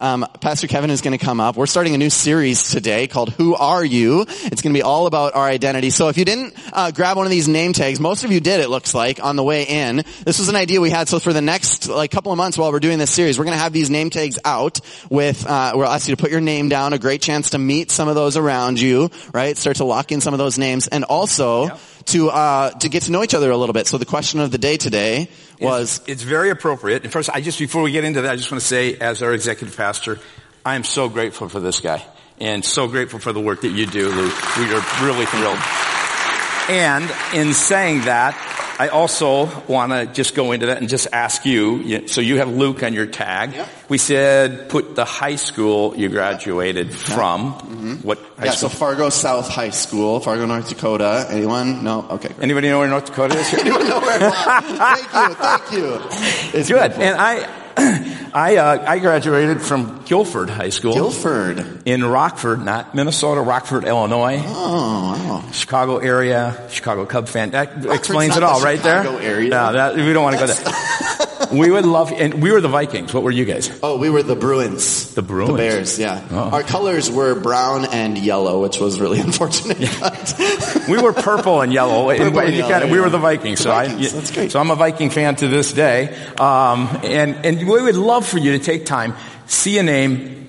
Um, Pastor Kevin is going to come up. We're starting a new series today called "Who Are You?" It's going to be all about our identity. So if you didn't uh, grab one of these name tags, most of you did. It looks like on the way in. This was an idea we had. So for the next like couple of months while we're doing this series, we're going to have these name tags out with. Uh, we'll ask you to put your name down. A great chance to meet some of those around you. Right, start to lock in some of those names, and also. Yep. To uh, to get to know each other a little bit. So the question of the day today was It's, it's very appropriate. And first, I just, before we get into that, I just want to say, as our executive pastor, I am so grateful for this guy and so grateful for the work that you do, Luke. We are really thrilled. And in saying that, I also want to just go into that and just ask you, so you have Luke on your tag. Yep. We said put the high school you graduated from. What high Mm-hmm. yeah. So? Fargo South High School, Fargo, North Dakota. Anyone? No. Okay. Great. Anybody know where North Dakota is? Anyone know where? thank you. Thank you. It's Good. beautiful. And I, I, uh, I graduated from Guilford High School. Guilford. in Rockford, not Minnesota, Rockford, Illinois, Oh, wow. Chicago area, Chicago Cub fan. That explains not it all, the right there. Area. No, that, we don't want to go there. we would love, and we were the Vikings. What were you guys? Oh, we were the Bruins. The Bruins. The Bears, yeah. Oh. Our colors were brown and yellow, which was really unfortunate. but- We were purple and yellow. Purple and and yellow, kinda- we were the Vikings. The So Vikings, I, that's great. So I'm a Viking fan to this day. Um, and, and we would love for you to take time, see a name,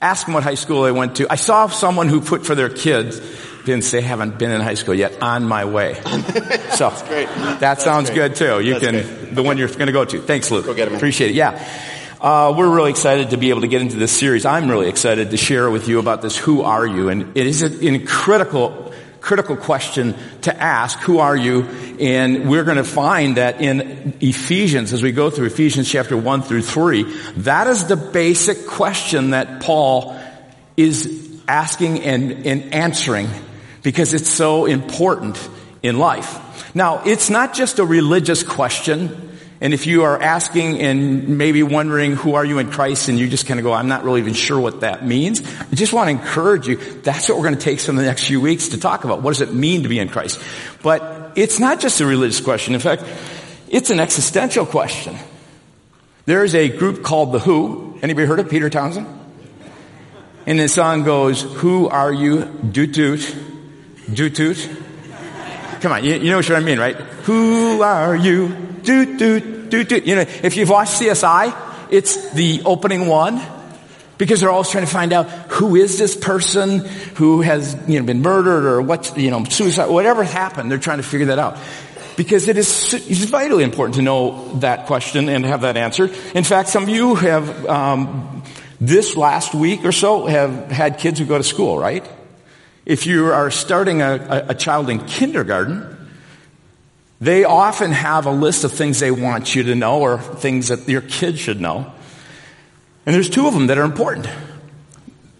ask them what high school they went to. I saw someone who put for their kids, didn't say haven't been in high school yet, on my way. So great. that That's sounds great. good too. You That's can. The one you're going to go to. Thanks, Luke. Go get 'em. Appreciate it. Yeah. Uh, we're really excited to be able to get into this series. I'm really excited to share with you about this who are you? And it is a, a critical, critical question to ask, who are you? And we're going to find that in Ephesians, as we go through Ephesians chapter 1 through 3, that is the basic question that Paul is asking and, and answering because it's so important in life. Now, it's not just a religious question. And if you are asking and maybe wondering who are you in Christ and you just kind of go, I'm not really even sure what that means. I just want to encourage you. That's what we're going to take some of the next few weeks to talk about. What does it mean to be in Christ? But it's not just a religious question. In fact, it's an existential question. There is a group called The Who. Anybody heard of Peter Townshend? And the song goes, Who are you? Doot doot. Doot doot. Come on, you, you know what I mean, right? Who are you? Doot doot doot doot. You know, if you've watched CSI, it's the opening one. Because they're always trying to find out who is this person who has, you know, been murdered or what's, you know, suicide, whatever happened, they're trying to figure that out. Because it is, it's vitally important to know that question and have that answered. In fact, some of you have, um, this last week or so have had kids who go to school, right? If you are starting a, a, a child in kindergarten, they often have a list of things they want you to know or things that your kids should know. And there's two of them that are important.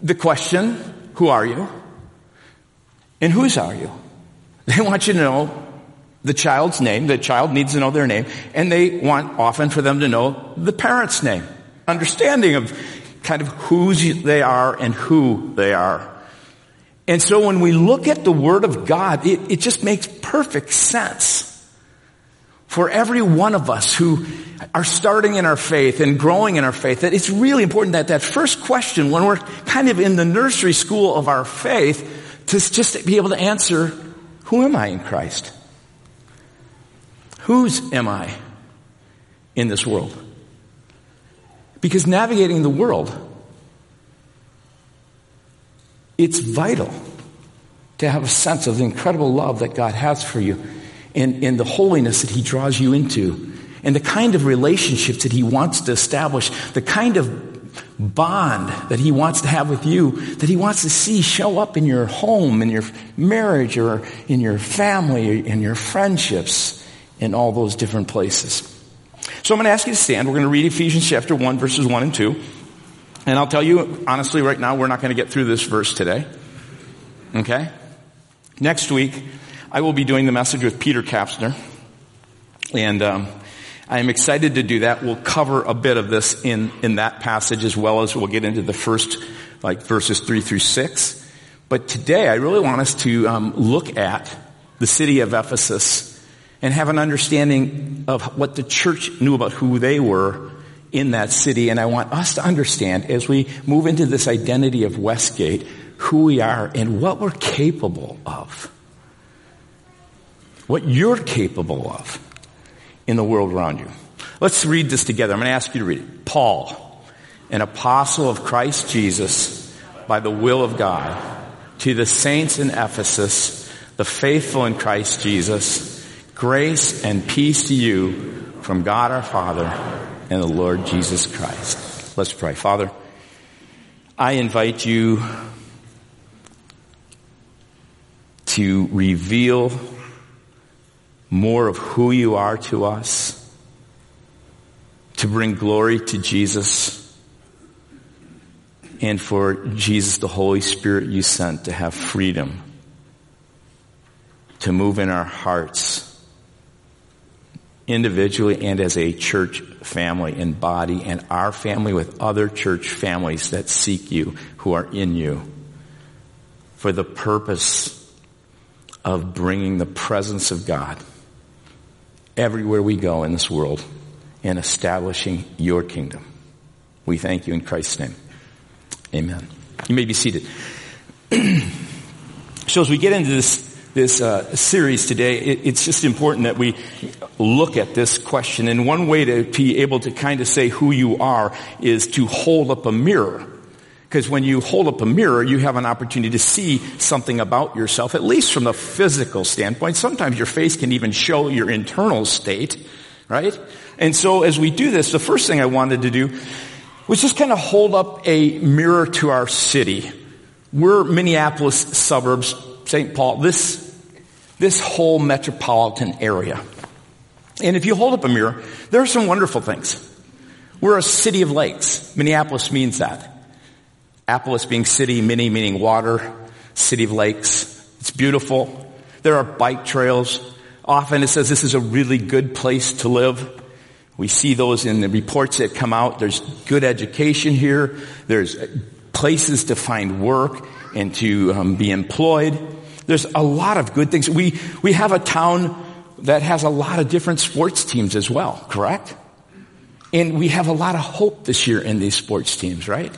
The question, who are you? And whose are you? They want you to know the child's name. The child needs to know their name. And they want often for them to know the parent's name. Understanding of kind of whose they are and who they are. And so when we look at the Word of God, it, it just makes perfect sense for every one of us who are starting in our faith and growing in our faith, that it's really important that that first question, when we're kind of in the nursery school of our faith, to just be able to answer, who am I in Christ? Whose am I in this world? Because navigating the world, it's vital to have a sense of the incredible love that God has for you and, and the holiness that He draws you into and the kind of relationships that He wants to establish, the kind of bond that He wants to have with you, that He wants to see show up in your home, in your marriage, or in your family, in your friendships, in all those different places. So I'm going to ask you to stand. We're going to read Ephesians chapter 1, verses 1 and 2. And I'll tell you, honestly, right now, we're not going to get through this verse today. Okay? Next week, I will be doing the message with Peter Kapsner. And um, I am excited to do that. We'll cover a bit of this in, in that passage as well as we'll get into the first, like verses 3 through 6. But today, I really want us to um, look at the city of Ephesus and have an understanding of what the church knew about who they were in that city. And I want us to understand as we move into this identity of Westgate, who we are and what we're capable of. What you're capable of in the world around you. Let's read this together. I'm going to ask you to read it. Paul, an apostle of Christ Jesus, by the will of God, to the saints in Ephesus, the faithful in Christ Jesus, grace and peace to you from God our Father and the Lord Jesus Christ. Let's pray. Father, I invite you to reveal more of who you are to us, to bring glory to Jesus, and for Jesus, the Holy Spirit you sent to have freedom to move in our hearts individually and as a church family and body and our family with other church families that seek you, who are in you, for the purpose of bringing the presence of God everywhere we go in this world and establishing your kingdom. We thank you in Christ's name. Amen. You may be seated. so as we get into this this uh, series today, it, it's just important that we look at this question. And one way to be able to kind of say who you are is to hold up a mirror. Because when you hold up a mirror, you have an opportunity to see something about yourself, at least from the physical standpoint. Sometimes your face can even show your internal state, right? And so as we do this, the first thing I wanted to do was just kind of hold up a mirror to our city. We're Minneapolis suburbs, St. Paul. This this whole metropolitan area. And if you hold up a mirror, there are some wonderful things. We're a city of lakes. Minneapolis means that. Appalus being city, mini meaning water, city of lakes. It's beautiful. There are bike trails. Often it says this is a really good place to live. We see those in the reports that come out. There's good education here. There's places to find work and to um, be employed. There's a lot of good things. We, we have a town that has a lot of different sports teams as well, correct? And we have a lot of hope this year in these sports teams, right?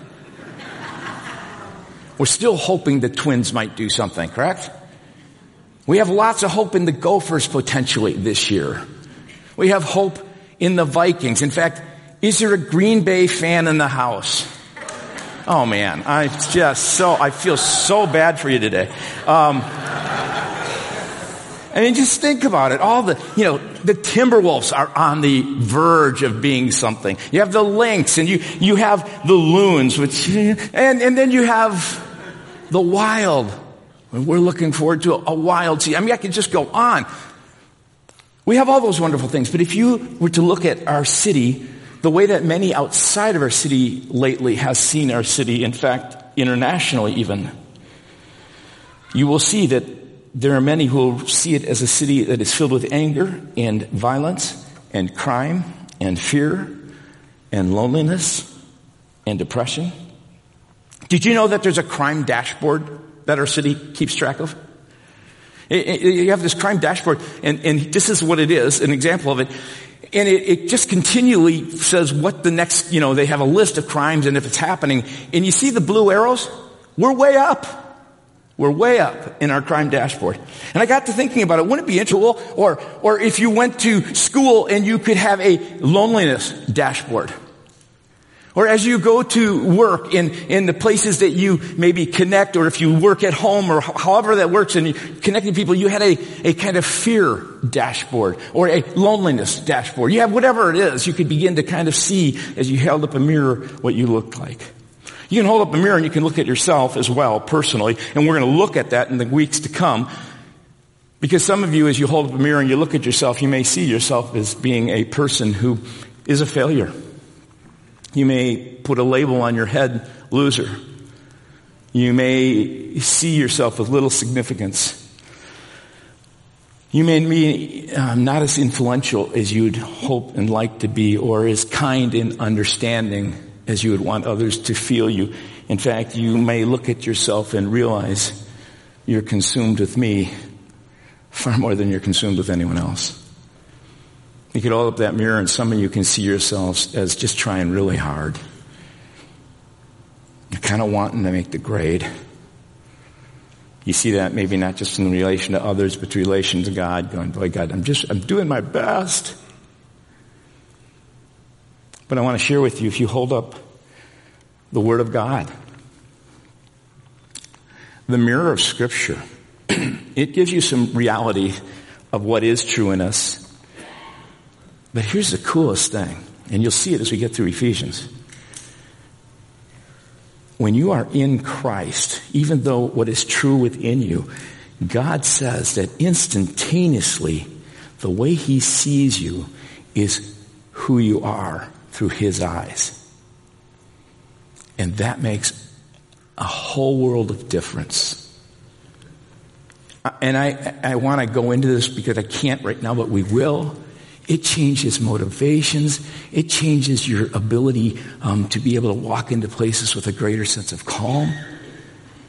We're still hoping the twins might do something, correct? We have lots of hope in the Gophers potentially this year. We have hope in the Vikings. In fact, is there a Green Bay fan in the house? Oh man, I just so, I feel so bad for you today. Um, I mean, just think about it. All the, you know, the Timberwolves are on the verge of being something. You have the Lynx and you, you have the Loons, which, and, and then you have the Wild. We're looking forward to a, a wild season. I mean, I could just go on. We have all those wonderful things, but if you were to look at our city the way that many outside of our city lately has seen our city, in fact, internationally even, you will see that there are many who will see it as a city that is filled with anger and violence and crime and fear and loneliness and depression. Did you know that there's a crime dashboard that our city keeps track of? You have this crime dashboard, and, and this is what it is, an example of it. And it, it, just continually says what the next, you know, they have a list of crimes and if it's happening. And you see the blue arrows? We're way up. We're way up in our crime dashboard. And I got to thinking about it. Wouldn't it be interesting? Or, or if you went to school and you could have a loneliness dashboard. Or as you go to work in, in the places that you maybe connect, or if you work at home, or however that works, and connecting people, you had a, a kind of fear dashboard, or a loneliness dashboard. You have whatever it is, you could begin to kind of see as you held up a mirror what you looked like. You can hold up a mirror and you can look at yourself as well, personally, and we're going to look at that in the weeks to come. Because some of you, as you hold up a mirror and you look at yourself, you may see yourself as being a person who is a failure you may put a label on your head, loser. You may see yourself with little significance. You may be um, not as influential as you'd hope and like to be, or as kind and understanding as you would want others to feel you. In fact, you may look at yourself and realize you're consumed with me far more than you're consumed with anyone else. You could hold up that mirror and some of you can see yourselves as just trying really hard. You're kind of wanting to make the grade. You see that maybe not just in relation to others, but in relation to God, going, boy, God, I'm just, I'm doing my best. But I want to share with you, if you hold up the Word of God, the mirror of Scripture, it gives you some reality of what is true in us. But here's the coolest thing, and you'll see it as we get through Ephesians. When you are in Christ, even though what is true within you, God says that instantaneously, the way He sees you is who you are through His eyes. And that makes a whole world of difference. And I, I want to go into this because I can't right now, but we will. It changes motivations. It changes your ability um, to be able to walk into places with a greater sense of calm.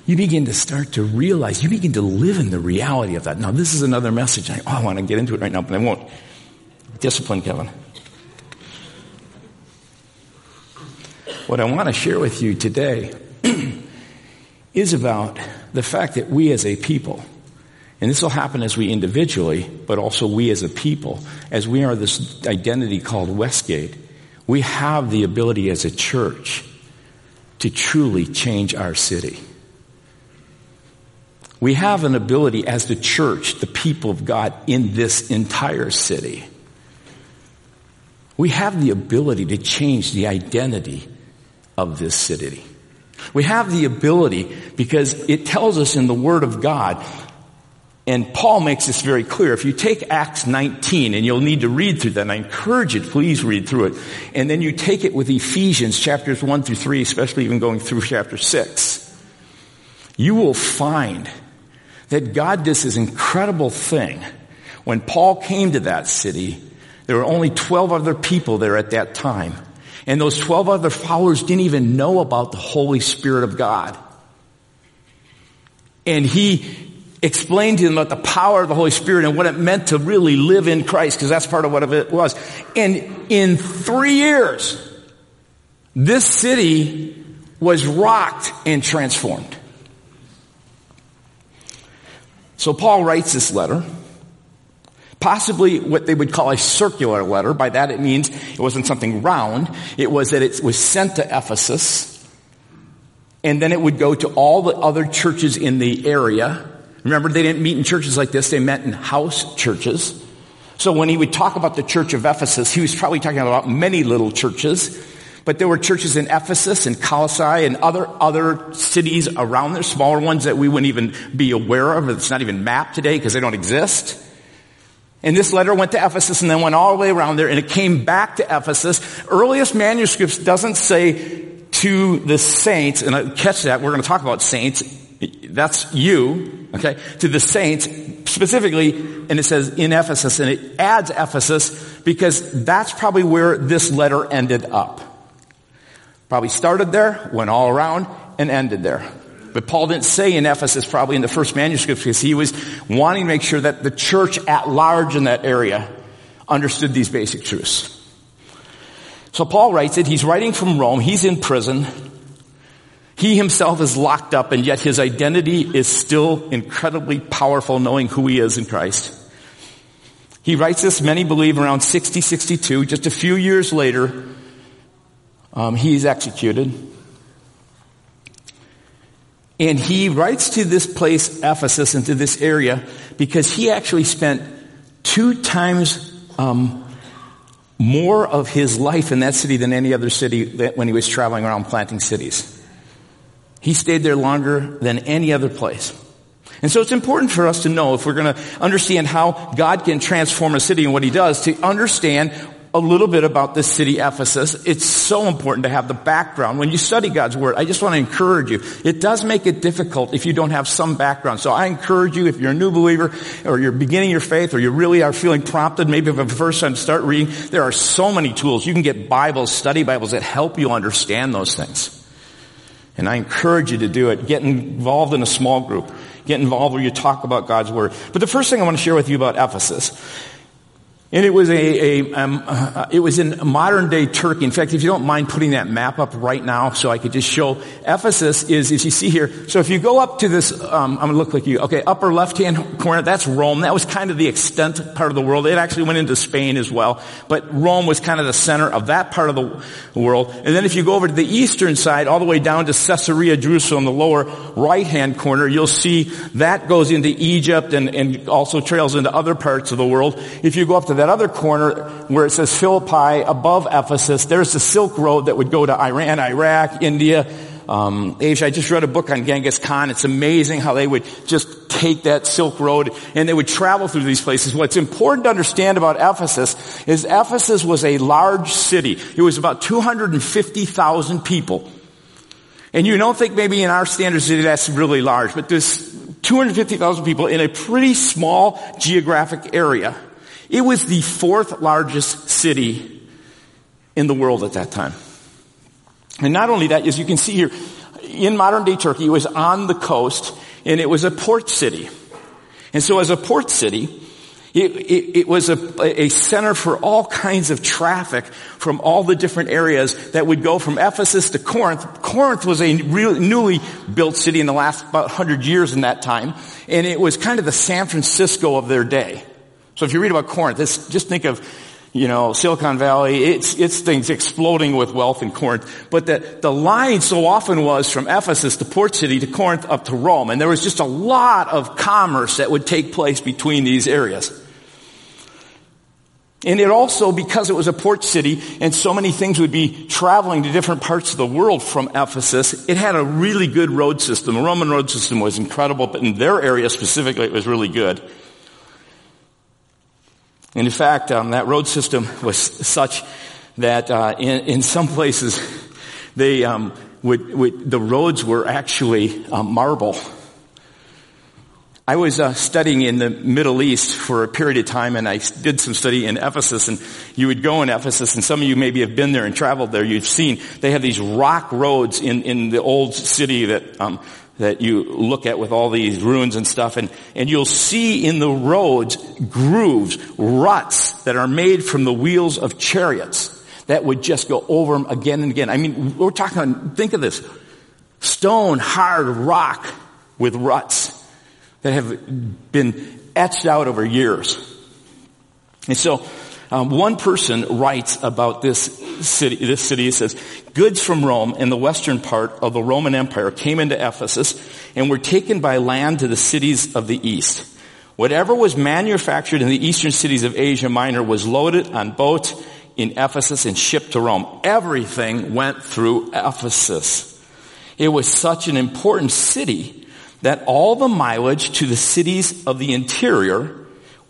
You begin to start to realize, you begin to live in the reality of that. Now, this is another message. I, oh, I want to get into it right now, but I won't. Discipline, Kevin. What I want to share with you today is about the fact that we as a people, and this will happen as we individually, but also we as a people, as we are this identity called Westgate, we have the ability as a church to truly change our city. We have an ability as the church, the people of God in this entire city. We have the ability to change the identity of this city. We have the ability because it tells us in the Word of God, and Paul makes this very clear. If you take Acts 19, and you'll need to read through that, and I encourage you, please read through it. And then you take it with Ephesians chapters 1 through 3, especially even going through chapter 6. You will find that God did this incredible thing. When Paul came to that city, there were only 12 other people there at that time. And those 12 other followers didn't even know about the Holy Spirit of God. And he explained to them about the power of the Holy Spirit and what it meant to really live in Christ, because that's part of what it was. And in three years, this city was rocked and transformed. So Paul writes this letter possibly what they would call a circular letter. By that it means it wasn't something round. It was that it was sent to Ephesus and then it would go to all the other churches in the area. Remember, they didn't meet in churches like this. They met in house churches. So when he would talk about the church of Ephesus, he was probably talking about many little churches. But there were churches in Ephesus and Colossae and other, other cities around there, smaller ones that we wouldn't even be aware of. It's not even mapped today because they don't exist. And this letter went to Ephesus and then went all the way around there and it came back to Ephesus. Earliest manuscripts doesn't say to the saints, and I catch that, we're going to talk about saints. That's you, okay? To the saints specifically, and it says in Ephesus, and it adds Ephesus because that's probably where this letter ended up. Probably started there, went all around, and ended there. But Paul didn't say in Ephesus, probably in the first manuscript, because he was wanting to make sure that the church at large in that area understood these basic truths. So Paul writes it, he's writing from Rome, he's in prison. He himself is locked up and yet his identity is still incredibly powerful knowing who he is in Christ. He writes this, many believe around 60, 62. Just a few years later, um, he's executed. And he writes to this place, Ephesus, and to this area, because he actually spent two times um, more of his life in that city than any other city when he was traveling around planting cities. He stayed there longer than any other place. And so it's important for us to know if we're going to understand how God can transform a city and what he does to understand a little bit about this city, Ephesus. It's so important to have the background. When you study God's Word, I just want to encourage you. It does make it difficult if you don't have some background. So I encourage you, if you're a new believer, or you're beginning your faith, or you really are feeling prompted, maybe for the first time to start reading, there are so many tools. You can get Bibles, study Bibles that help you understand those things. And I encourage you to do it. Get involved in a small group. Get involved where you talk about God's Word. But the first thing I want to share with you about Ephesus And it was a, a um, uh, it was in modern day Turkey. In fact, if you don't mind putting that map up right now, so I could just show Ephesus is, as you see here. So if you go up to this, um, I'm gonna look like you. Okay, upper left hand corner, that's Rome. That was kind of the extent part of the world. It actually went into Spain as well, but Rome was kind of the center of that part of the world. And then if you go over to the eastern side, all the way down to Caesarea, Jerusalem, the lower right hand corner, you'll see that goes into Egypt and, and also trails into other parts of the world. If you go up to that other corner where it says Philippi above Ephesus, there's the Silk Road that would go to Iran, Iraq, India, um, Asia. I just read a book on Genghis Khan. It's amazing how they would just take that Silk Road and they would travel through these places. What's important to understand about Ephesus is Ephesus was a large city. It was about 250,000 people. And you don't think maybe in our standard city that's really large, but there's 250,000 people in a pretty small geographic area. It was the fourth largest city in the world at that time. And not only that, as you can see here, in modern day Turkey, it was on the coast and it was a port city. And so as a port city, it, it, it, was a, a center for all kinds of traffic from all the different areas that would go from Ephesus to Corinth. Corinth was a real, newly built city in the last about 100 years in that time, and it was kind of the San Francisco of their day. So if you read about Corinth, just think of, you know, Silicon Valley, it's, it's things exploding with wealth in Corinth. But the, the line so often was from Ephesus, the port city, to Corinth up to Rome. And there was just a lot of commerce that would take place between these areas. And it also, because it was a port city and so many things would be traveling to different parts of the world from Ephesus, it had a really good road system. The Roman road system was incredible, but in their area specifically, it was really good. And in fact, um, that road system was such that uh, in, in, some places they um, would, would, the roads were actually uh, marble. I was uh, studying in the Middle East for a period of time, and I did some study in Ephesus. And you would go in Ephesus, and some of you maybe have been there and traveled there. You've seen they have these rock roads in in the old city that um, that you look at with all these ruins and stuff and, and you'll see in the roads grooves, ruts that are made from the wheels of chariots that would just go over them again and again. I mean, we're talking, think of this. Stone, hard rock with ruts that have been etched out over years. And so, um, one person writes about this city. This city says, "Goods from Rome in the western part of the Roman Empire came into Ephesus and were taken by land to the cities of the east. Whatever was manufactured in the eastern cities of Asia Minor was loaded on boats in Ephesus and shipped to Rome. Everything went through Ephesus. It was such an important city that all the mileage to the cities of the interior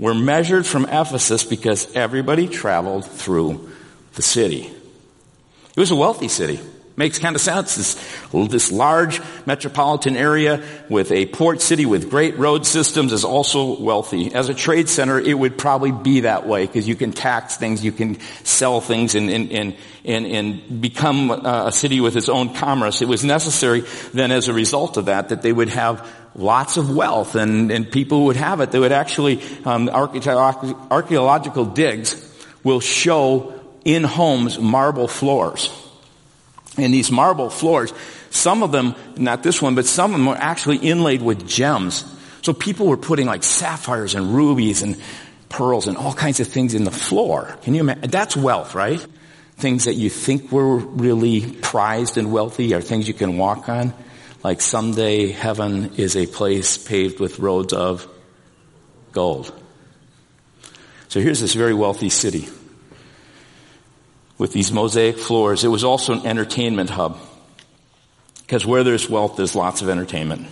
were measured from Ephesus because everybody traveled through the city. It was a wealthy city. Makes kind of sense. This, this large metropolitan area with a port city with great road systems is also wealthy. As a trade center, it would probably be that way because you can tax things, you can sell things and, and, and, and, and become a city with its own commerce. It was necessary then as a result of that that they would have lots of wealth and, and people would have it. They would actually, um, archaeological digs will show in homes marble floors. And these marble floors, some of them, not this one, but some of them were actually inlaid with gems. So people were putting like sapphires and rubies and pearls and all kinds of things in the floor. Can you imagine? That's wealth, right? Things that you think were really prized and wealthy are things you can walk on. Like someday heaven is a place paved with roads of gold. So here's this very wealthy city with these mosaic floors. It was also an entertainment hub. Because where there's wealth, there's lots of entertainment.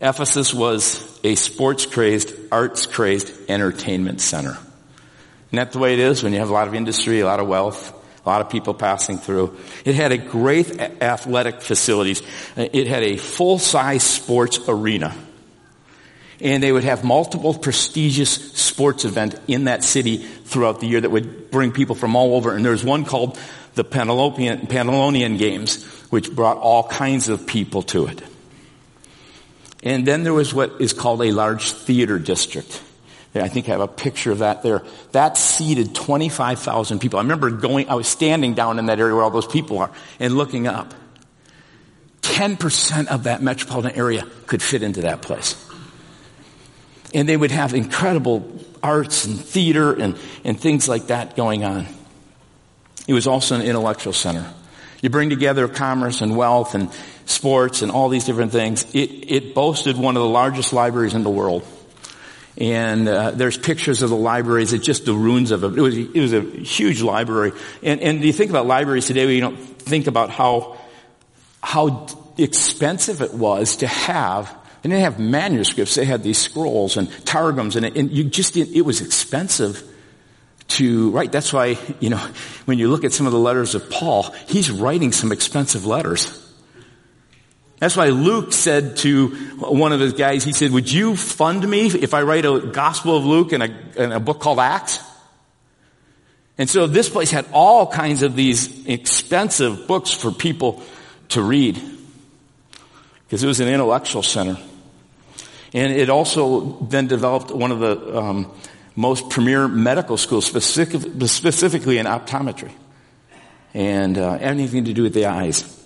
Ephesus was a sports crazed, arts crazed entertainment center. Isn't that the way it is when you have a lot of industry, a lot of wealth, a lot of people passing through? It had a great athletic facilities. It had a full size sports arena and they would have multiple prestigious sports events in that city throughout the year that would bring people from all over. And there's one called the Panhellenian Games, which brought all kinds of people to it. And then there was what is called a large theater district I think I have a picture of that there. That seated 25,000 people. I remember going, I was standing down in that area where all those people are and looking up. 10% of that metropolitan area could fit into that place. And they would have incredible arts and theater and, and things like that going on. It was also an intellectual center. You bring together commerce and wealth and sports and all these different things. It, it boasted one of the largest libraries in the world. And uh, there's pictures of the libraries. It's just the ruins of it. It was, it was a huge library. And, and you think about libraries today, we don't think about how how expensive it was to have. They didn't have manuscripts. They had these scrolls and targums, and, it, and you just it was expensive to write. That's why you know when you look at some of the letters of Paul, he's writing some expensive letters. That's why Luke said to one of his guys, he said, would you fund me if I write a Gospel of Luke and a, and a book called Acts? And so this place had all kinds of these expensive books for people to read. Because it was an intellectual center. And it also then developed one of the um, most premier medical schools, specific, specifically in optometry. And uh, anything to do with the eyes.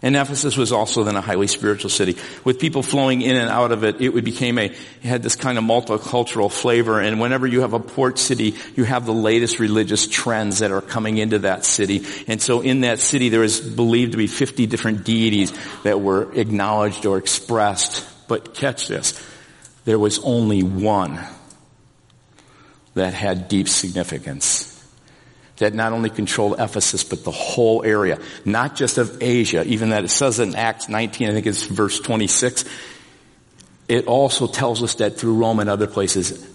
And Ephesus was also then a highly spiritual city. With people flowing in and out of it, it became a, it had this kind of multicultural flavor. And whenever you have a port city, you have the latest religious trends that are coming into that city. And so in that city, there is believed to be 50 different deities that were acknowledged or expressed. But catch this. There was only one that had deep significance that not only controlled Ephesus, but the whole area, not just of Asia, even that it says in Acts 19, I think it's verse 26, it also tells us that through Rome and other places,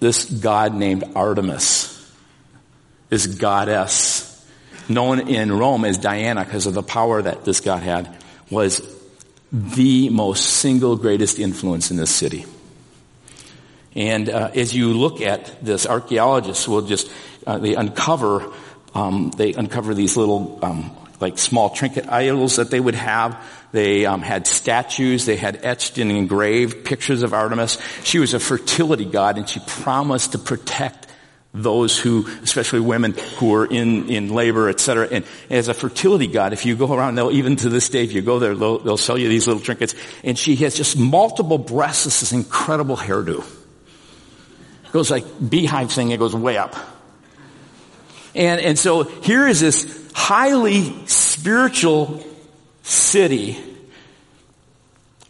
this god named Artemis, this goddess, known in Rome as Diana because of the power that this god had, was the most single greatest influence in this city. And uh, as you look at this, archaeologists will just uh, they uncover um, they uncover these little um, like small trinket idols that they would have. They um, had statues. They had etched and engraved pictures of Artemis. She was a fertility god, and she promised to protect those who, especially women who were in, in labor, etc. And as a fertility god, if you go around, they'll even to this day, if you go there, they'll, they'll sell you these little trinkets. And she has just multiple breasts, this is incredible hairdo. It goes like beehive thing, it goes way up. And, and so here is this highly spiritual city,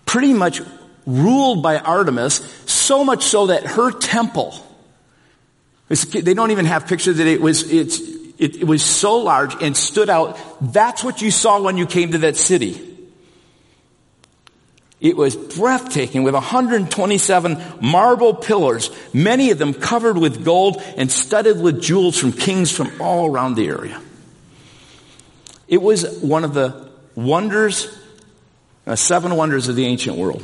pretty much ruled by Artemis, so much so that her temple, they don't even have pictures that it was, it's, it, it was so large and stood out. That's what you saw when you came to that city. It was breathtaking with 127 marble pillars, many of them covered with gold and studded with jewels from kings from all around the area. It was one of the wonders, uh, seven wonders of the ancient world.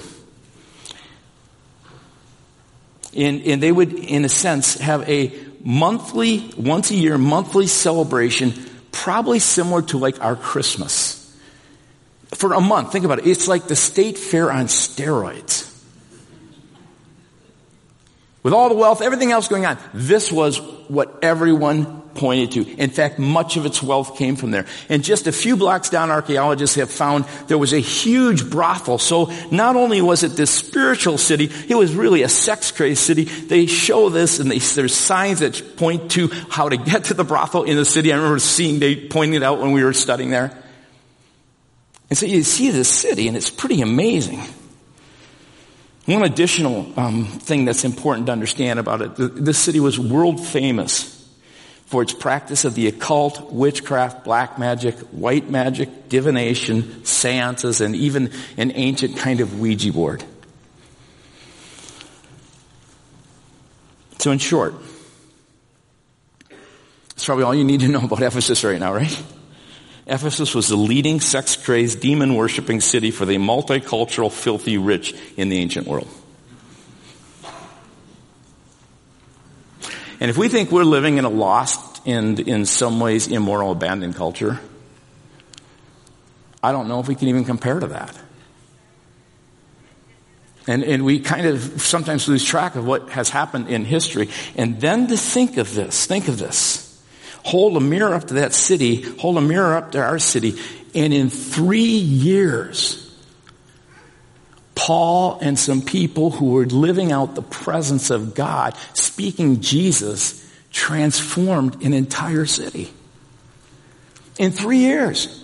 And, and they would, in a sense, have a monthly, once a year, monthly celebration, probably similar to like our Christmas for a month. Think about it. It's like the state fair on steroids. With all the wealth, everything else going on, this was what everyone pointed to. In fact, much of its wealth came from there. And just a few blocks down, archaeologists have found there was a huge brothel. So not only was it this spiritual city, it was really a sex crazed city. They show this and they, there's signs that point to how to get to the brothel in the city. I remember seeing, they pointed it out when we were studying there. And so you see this city, and it's pretty amazing. One additional um, thing that's important to understand about it this city was world famous for its practice of the occult, witchcraft, black magic, white magic, divination, seances, and even an ancient kind of Ouija board. So, in short, that's probably all you need to know about Ephesus right now, right? Ephesus was the leading sex crazed, demon worshipping city for the multicultural, filthy rich in the ancient world. And if we think we're living in a lost and in some ways immoral, abandoned culture, I don't know if we can even compare to that. And, and we kind of sometimes lose track of what has happened in history. And then to think of this, think of this. Hold a mirror up to that city, hold a mirror up to our city, and in three years, Paul and some people who were living out the presence of God, speaking Jesus, transformed an entire city. In three years.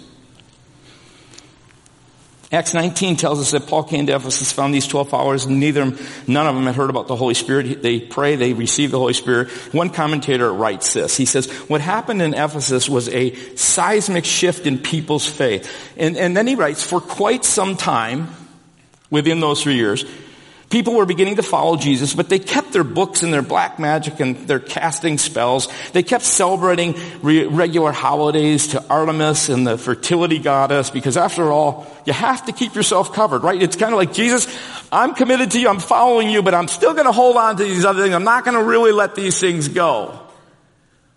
Acts 19 tells us that Paul came to Ephesus, found these 12 followers, and neither, none of them had heard about the Holy Spirit. They pray, they receive the Holy Spirit. One commentator writes this. He says, what happened in Ephesus was a seismic shift in people's faith. And, and then he writes, for quite some time, within those three years, People were beginning to follow Jesus, but they kept their books and their black magic and their casting spells. They kept celebrating re- regular holidays to Artemis and the fertility goddess because after all, you have to keep yourself covered, right? It's kind of like, Jesus, I'm committed to you, I'm following you, but I'm still going to hold on to these other things. I'm not going to really let these things go.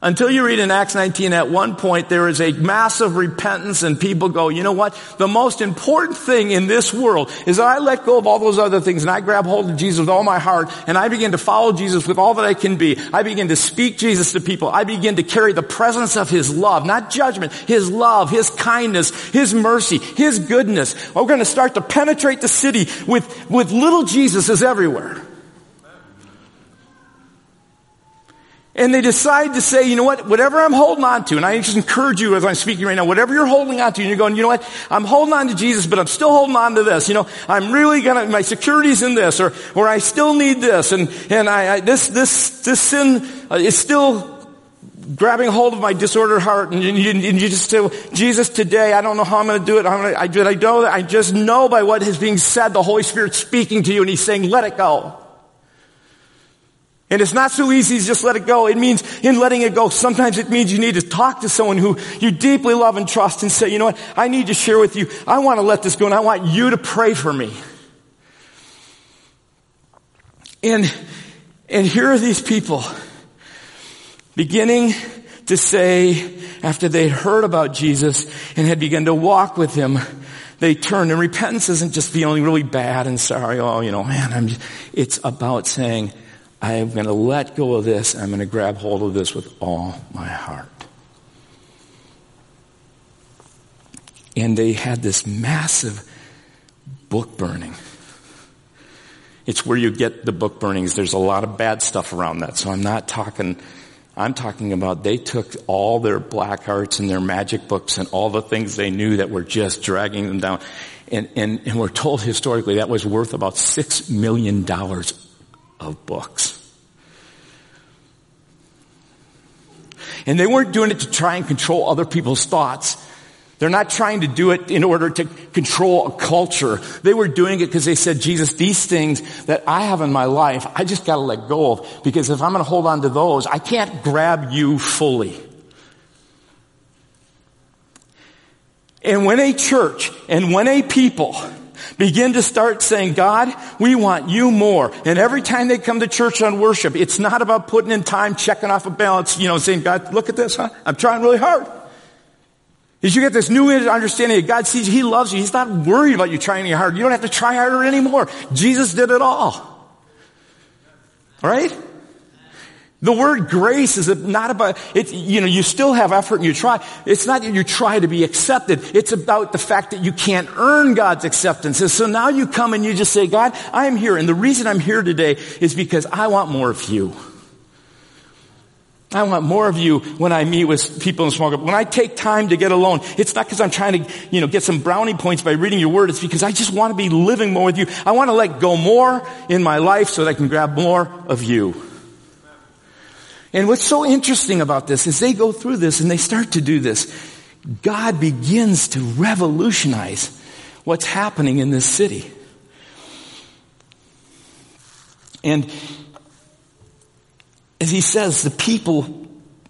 Until you read in Acts 19, at one point there is a massive repentance and people go, you know what? The most important thing in this world is that I let go of all those other things and I grab hold of Jesus with all my heart and I begin to follow Jesus with all that I can be. I begin to speak Jesus to people. I begin to carry the presence of His love, not judgment, His love, His kindness, His mercy, His goodness. We're going to start to penetrate the city with, with little Jesuses everywhere. And they decide to say, you know what, whatever I'm holding on to, and I just encourage you as I'm speaking right now, whatever you're holding on to, and you're going, you know what, I'm holding on to Jesus, but I'm still holding on to this. You know, I'm really gonna, my security's in this, or, or I still need this, and, and I, I this, this, this sin uh, is still grabbing hold of my disordered heart, and you, and you just say, Jesus, today, I don't know how I'm gonna do it, I'm gonna, I, I know that, I just know by what is being said, the Holy Spirit's speaking to you, and He's saying, let it go. And it's not so easy to just let it go. It means in letting it go, sometimes it means you need to talk to someone who you deeply love and trust and say, you know what, I need to share with you. I want to let this go and I want you to pray for me. And, and here are these people beginning to say, after they had heard about Jesus and had begun to walk with him, they turned. And repentance isn't just feeling really bad and sorry. Oh, you know, man, I'm, it's about saying, I am going to let go of this. I'm going to grab hold of this with all my heart. And they had this massive book burning. It's where you get the book burnings. There's a lot of bad stuff around that. So I'm not talking, I'm talking about they took all their black arts and their magic books and all the things they knew that were just dragging them down. And, and, and we're told historically that was worth about six million dollars of books. And they weren't doing it to try and control other people's thoughts. They're not trying to do it in order to control a culture. They were doing it because they said, Jesus, these things that I have in my life, I just gotta let go of. Because if I'm gonna hold on to those, I can't grab you fully. And when a church and when a people begin to start saying, God, we want you more. And every time they come to church on worship, it's not about putting in time, checking off a balance, you know, saying, God, look at this, huh? I'm trying really hard. As you get this new understanding that God sees you, He loves you. He's not worried about you trying any harder. You don't have to try harder anymore. Jesus did it all. Right? The word grace is not about, it's, you know, you still have effort and you try. It's not that you try to be accepted. It's about the fact that you can't earn God's acceptance. And so now you come and you just say, God, I am here. And the reason I'm here today is because I want more of you. I want more of you when I meet with people in small group. When I take time to get alone, it's not because I'm trying to, you know, get some brownie points by reading your word. It's because I just want to be living more with you. I want to let go more in my life so that I can grab more of you. And what's so interesting about this is they go through this and they start to do this. God begins to revolutionize what's happening in this city. And as he says, the people,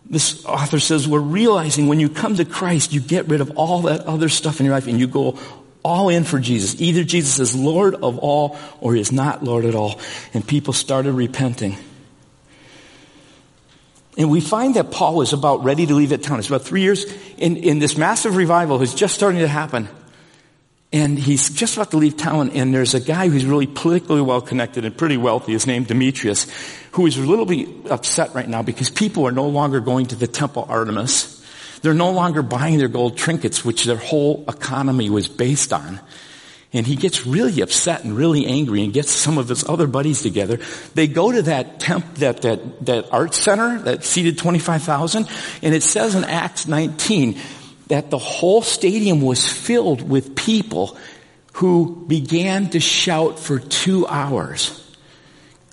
this author says, we're realizing when you come to Christ, you get rid of all that other stuff in your life and you go all in for Jesus. Either Jesus is Lord of all or he is not Lord at all. And people started repenting. And we find that Paul is about ready to leave that town. It's about three years in, in this massive revival is just starting to happen. And he's just about to leave town, and there's a guy who's really politically well connected and pretty wealthy. His name Demetrius, who is a little bit upset right now because people are no longer going to the temple Artemis. They're no longer buying their gold trinkets, which their whole economy was based on. And he gets really upset and really angry and gets some of his other buddies together. They go to that temp, that, that, that art center that seated 25,000 and it says in Acts 19 that the whole stadium was filled with people who began to shout for two hours.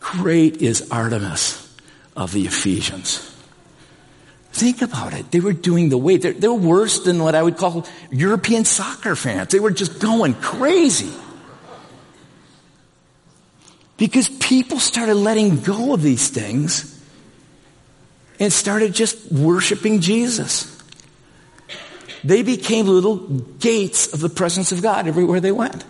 Great is Artemis of the Ephesians. Think about it. They were doing the way. They're, they're worse than what I would call European soccer fans. They were just going crazy. Because people started letting go of these things and started just worshiping Jesus. They became little gates of the presence of God everywhere they went.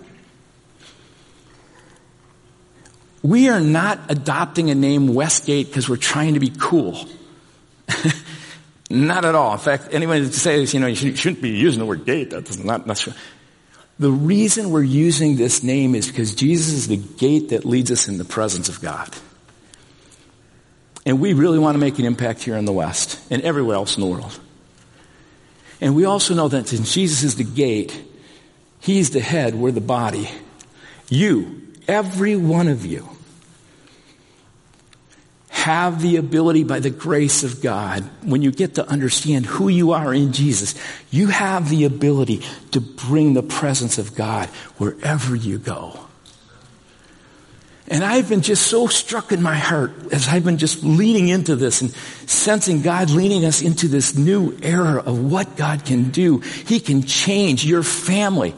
We are not adopting a name Westgate because we're trying to be cool. Not at all. In fact, anyone who says, you know, you shouldn't be using the word gate, that's not, that's The reason we're using this name is because Jesus is the gate that leads us in the presence of God. And we really want to make an impact here in the West and everywhere else in the world. And we also know that since Jesus is the gate, He's the head, we're the body. You, every one of you, have the ability by the grace of God, when you get to understand who you are in Jesus, you have the ability to bring the presence of God wherever you go. And I've been just so struck in my heart as I've been just leaning into this and sensing God leading us into this new era of what God can do. He can change your family.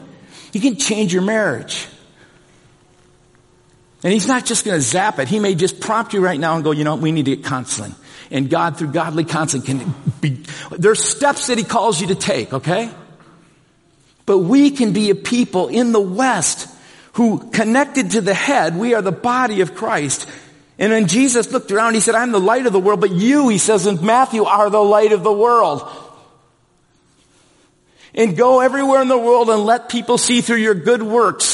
He can change your marriage. And he's not just going to zap it. He may just prompt you right now and go, you know, we need to get counseling. And God, through godly counseling, can be, there's steps that he calls you to take, okay? But we can be a people in the West who connected to the head, we are the body of Christ. And when Jesus looked around, he said, I'm the light of the world, but you, he says in Matthew, are the light of the world. And go everywhere in the world and let people see through your good works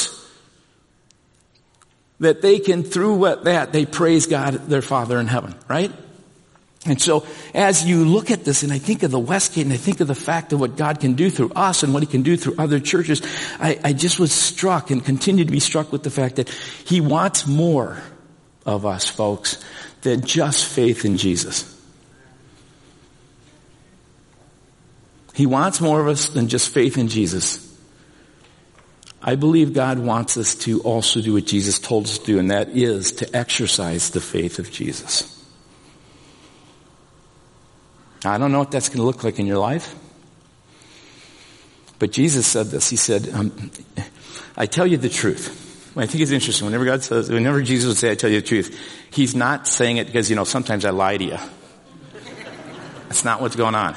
that they can, through what that, they praise God, their Father in heaven, right? And so as you look at this and I think of the Westgate and I think of the fact of what God can do through us and what he can do through other churches, I, I just was struck and continue to be struck with the fact that he wants more of us folks than just faith in Jesus. He wants more of us than just faith in Jesus. I believe God wants us to also do what Jesus told us to do, and that is to exercise the faith of Jesus. I don't know what that's going to look like in your life. But Jesus said this. He said, um, I tell you the truth. I think it's interesting. Whenever God says, whenever Jesus would say, I tell you the truth, He's not saying it because, you know, sometimes I lie to you. That's not what's going on.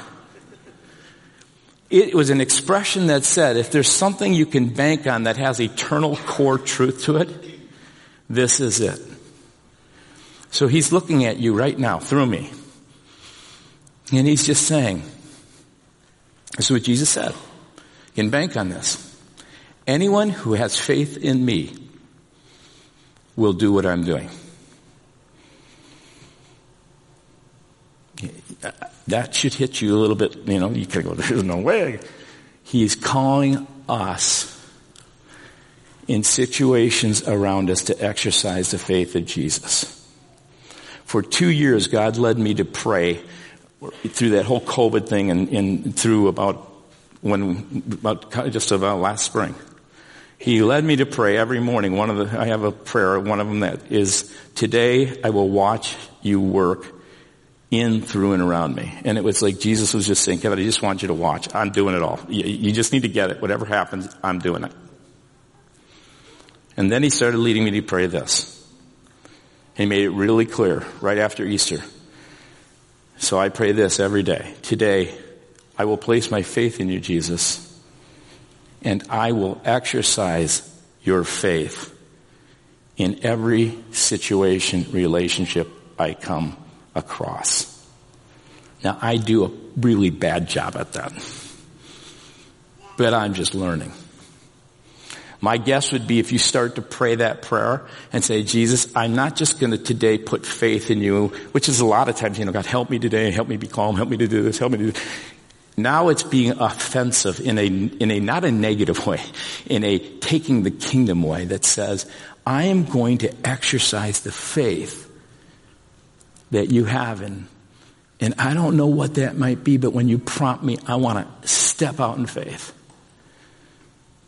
It was an expression that said, if there's something you can bank on that has eternal core truth to it, this is it. So he's looking at you right now through me. And he's just saying, this is what Jesus said. You can bank on this. Anyone who has faith in me will do what I'm doing. That should hit you a little bit, you know, you could go, there's no way. He's calling us in situations around us to exercise the faith of Jesus. For two years, God led me to pray through that whole COVID thing and, and through about when, about just about last spring. He led me to pray every morning. One of the, I have a prayer, one of them that is, today I will watch you work in, through, and around me. And it was like Jesus was just saying, Kevin, I just want you to watch. I'm doing it all. You, you just need to get it. Whatever happens, I'm doing it. And then he started leading me to pray this. He made it really clear right after Easter. So I pray this every day. Today, I will place my faith in you, Jesus, and I will exercise your faith in every situation, relationship I come across. Now, I do a really bad job at that. But I'm just learning. My guess would be if you start to pray that prayer and say, Jesus, I'm not just going to today put faith in you, which is a lot of times, you know, God, help me today, help me be calm, help me to do this, help me to do this. Now it's being offensive in a, in a, not a negative way, in a taking the kingdom way that says, I am going to exercise the faith that you have in, and I don't know what that might be, but when you prompt me, I want to step out in faith.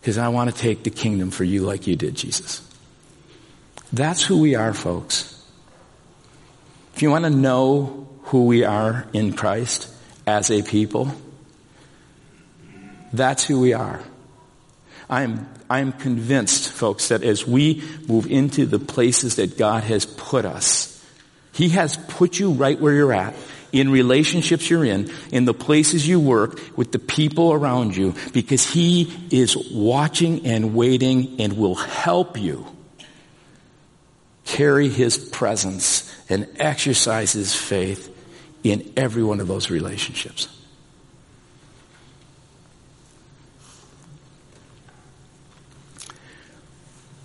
Because I want to take the kingdom for you like you did, Jesus. That's who we are, folks. If you want to know who we are in Christ as a people, that's who we are. I am, I am convinced, folks, that as we move into the places that God has put us, He has put you right where you're at in relationships you're in, in the places you work, with the people around you, because He is watching and waiting and will help you carry His presence and exercise His faith in every one of those relationships.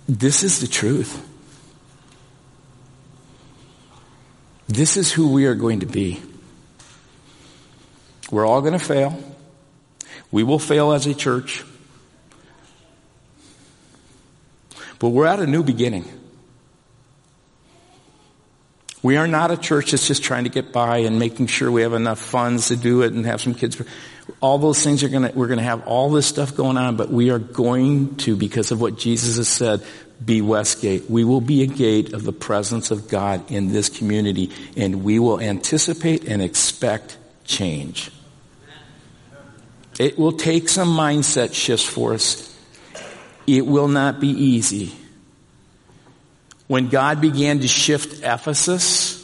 This is the truth. This is who we are going to be. We're all going to fail. We will fail as a church. But we're at a new beginning. We are not a church that's just trying to get by and making sure we have enough funds to do it and have some kids. All those things are going to, we're going to have all this stuff going on, but we are going to, because of what Jesus has said, be Westgate. We will be a gate of the presence of God in this community and we will anticipate and expect change. It will take some mindset shifts for us. It will not be easy. When God began to shift Ephesus,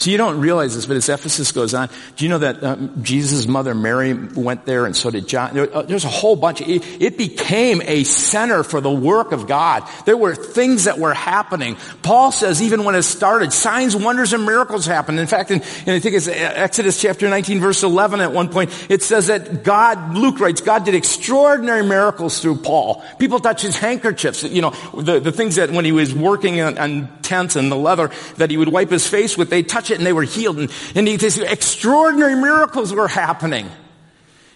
so you don't realize this, but as Ephesus goes on, do you know that um, Jesus' mother Mary went there and so did John? There, uh, there's a whole bunch. It, it, became a center for the work of God. There were things that were happening. Paul says even when it started, signs, wonders, and miracles happened. In fact, in I think it's Exodus chapter 19 verse 11 at one point, it says that God, Luke writes, God did extraordinary miracles through Paul. People touched his handkerchiefs, you know, the, the things that when he was working on, on tents and the leather that he would wipe his face with, they touch it and they were healed. And, and these extraordinary miracles were happening.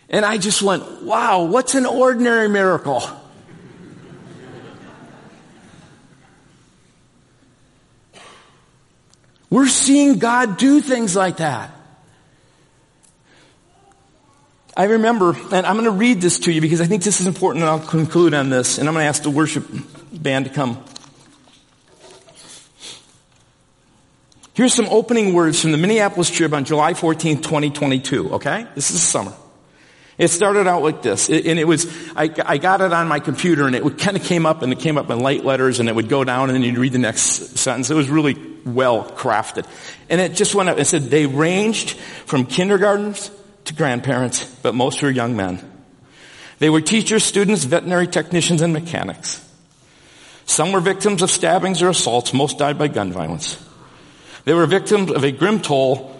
And I just went, wow, what's an ordinary miracle? We're seeing God do things like that. I remember, and I'm going to read this to you because I think this is important and I'll conclude on this. And I'm going to ask the worship band to come. Here's some opening words from the Minneapolis Trib on July 14, 2022, okay? This is summer. It started out like this, it, and it was, I, I, got it on my computer and it kind of came up and it came up in light letters and it would go down and then you'd read the next sentence. It was really well crafted. And it just went up and said, they ranged from kindergartens to grandparents, but most were young men. They were teachers, students, veterinary technicians, and mechanics. Some were victims of stabbings or assaults. Most died by gun violence. They were victims of a grim toll,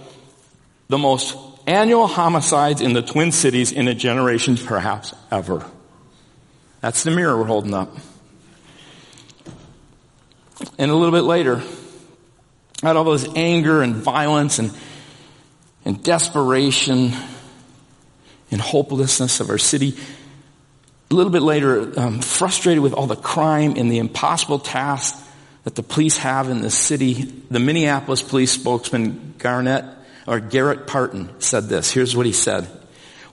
the most annual homicides in the Twin Cities in a generation perhaps ever. That's the mirror we're holding up. And a little bit later, out all this anger and violence and, and desperation and hopelessness of our city, a little bit later, um, frustrated with all the crime and the impossible task that the police have in the city, the Minneapolis police spokesman Garnett or Garrett Parten said this. Here's what he said.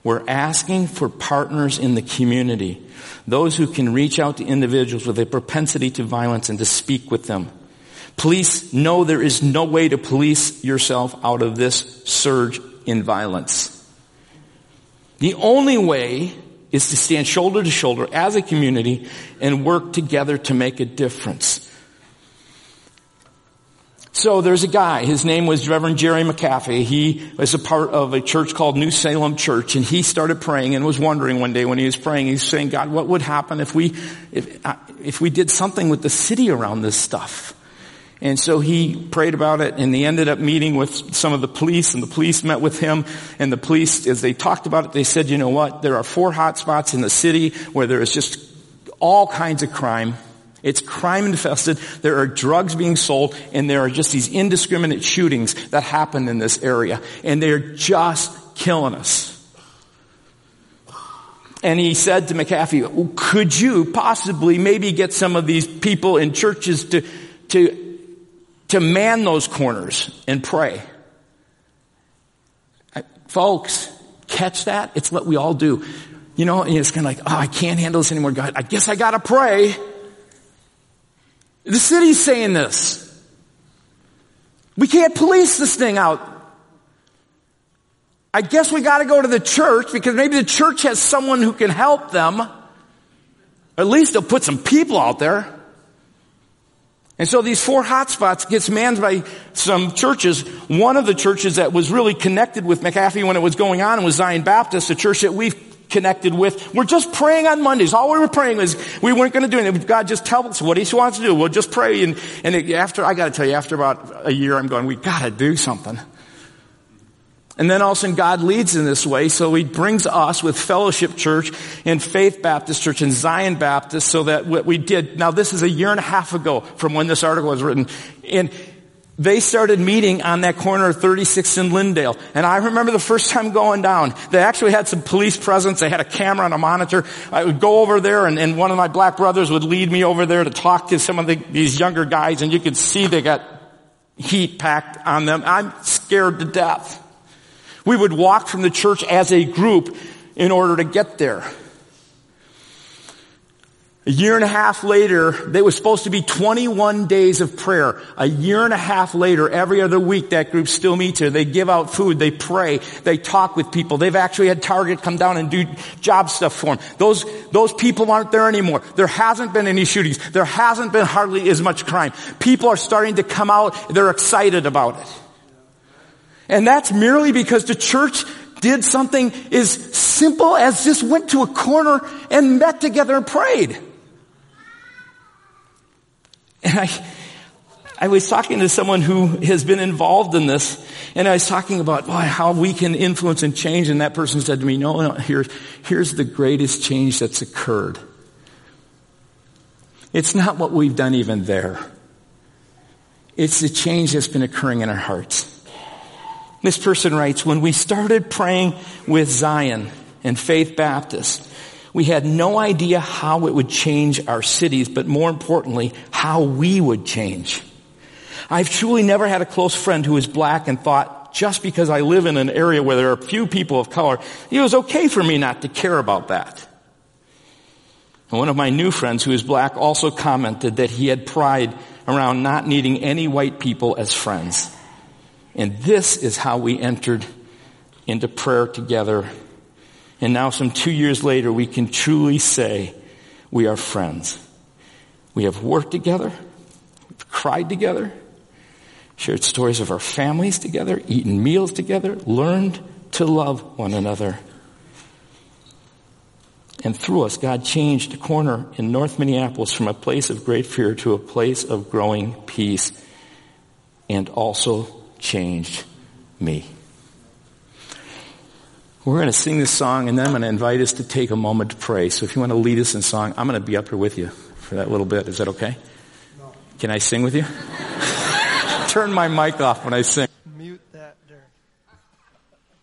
We're asking for partners in the community, those who can reach out to individuals with a propensity to violence and to speak with them. Police know there is no way to police yourself out of this surge in violence. The only way is to stand shoulder to shoulder as a community and work together to make a difference. So there's a guy, his name was Reverend Jerry McAfee. He was a part of a church called New Salem Church and he started praying and was wondering one day when he was praying, he's saying, God, what would happen if we, if, uh, if we did something with the city around this stuff? And so he prayed about it and he ended up meeting with some of the police and the police met with him and the police, as they talked about it, they said, you know what, there are four hot spots in the city where there is just all kinds of crime. It's crime infested. There are drugs being sold and there are just these indiscriminate shootings that happen in this area. And they're just killing us. And he said to McAfee, could you possibly maybe get some of these people in churches to, to, to man those corners and pray? Folks, catch that? It's what we all do. You know, and it's kind of like, oh, I can't handle this anymore. God, I guess I gotta pray. The city's saying this. We can't police this thing out. I guess we gotta go to the church because maybe the church has someone who can help them. At least they'll put some people out there. And so these four hotspots gets manned by some churches. One of the churches that was really connected with McAfee when it was going on was Zion Baptist, a church that we've connected with. We're just praying on Mondays. All we were praying was we weren't going to do anything. God just tell us what He wants to do. We'll just pray. And, and after, I got to tell you, after about a year, I'm going, we got to do something. And then all of a sudden God leads in this way, so He brings us with Fellowship Church and Faith Baptist Church and Zion Baptist so that what we did, now this is a year and a half ago from when this article was written, and they started meeting on that corner of 36th and Lyndale. And I remember the first time going down, they actually had some police presence, they had a camera and a monitor. I would go over there and, and one of my black brothers would lead me over there to talk to some of the, these younger guys and you could see they got heat packed on them. I'm scared to death. We would walk from the church as a group in order to get there. A year and a half later, they was supposed to be 21 days of prayer. A year and a half later, every other week, that group still meets here. They give out food, they pray, they talk with people. They've actually had Target come down and do job stuff for them. Those, those people aren't there anymore. There hasn't been any shootings. There hasn't been hardly as much crime. People are starting to come out. They're excited about it. And that's merely because the church did something as simple as just went to a corner and met together and prayed. And I, I was talking to someone who has been involved in this, and I was talking about boy, how we can influence and change, and that person said to me, no, no, here's, here's the greatest change that's occurred. It's not what we've done even there. It's the change that's been occurring in our hearts. This person writes, when we started praying with Zion and Faith Baptist, we had no idea how it would change our cities, but more importantly, how we would change. I've truly never had a close friend who was black and thought, just because I live in an area where there are few people of color, it was okay for me not to care about that. And one of my new friends who is black also commented that he had pride around not needing any white people as friends. And this is how we entered into prayer together. And now, some two years later, we can truly say we are friends. We have worked together, we've cried together, shared stories of our families together, eaten meals together, learned to love one another. And through us, God changed a corner in North Minneapolis from a place of great fear to a place of growing peace and also changed me. We're going to sing this song and then I'm going to invite us to take a moment to pray. So if you want to lead us in song, I'm going to be up here with you for that little bit. Is that okay? No. Can I sing with you? Turn my mic off when I sing.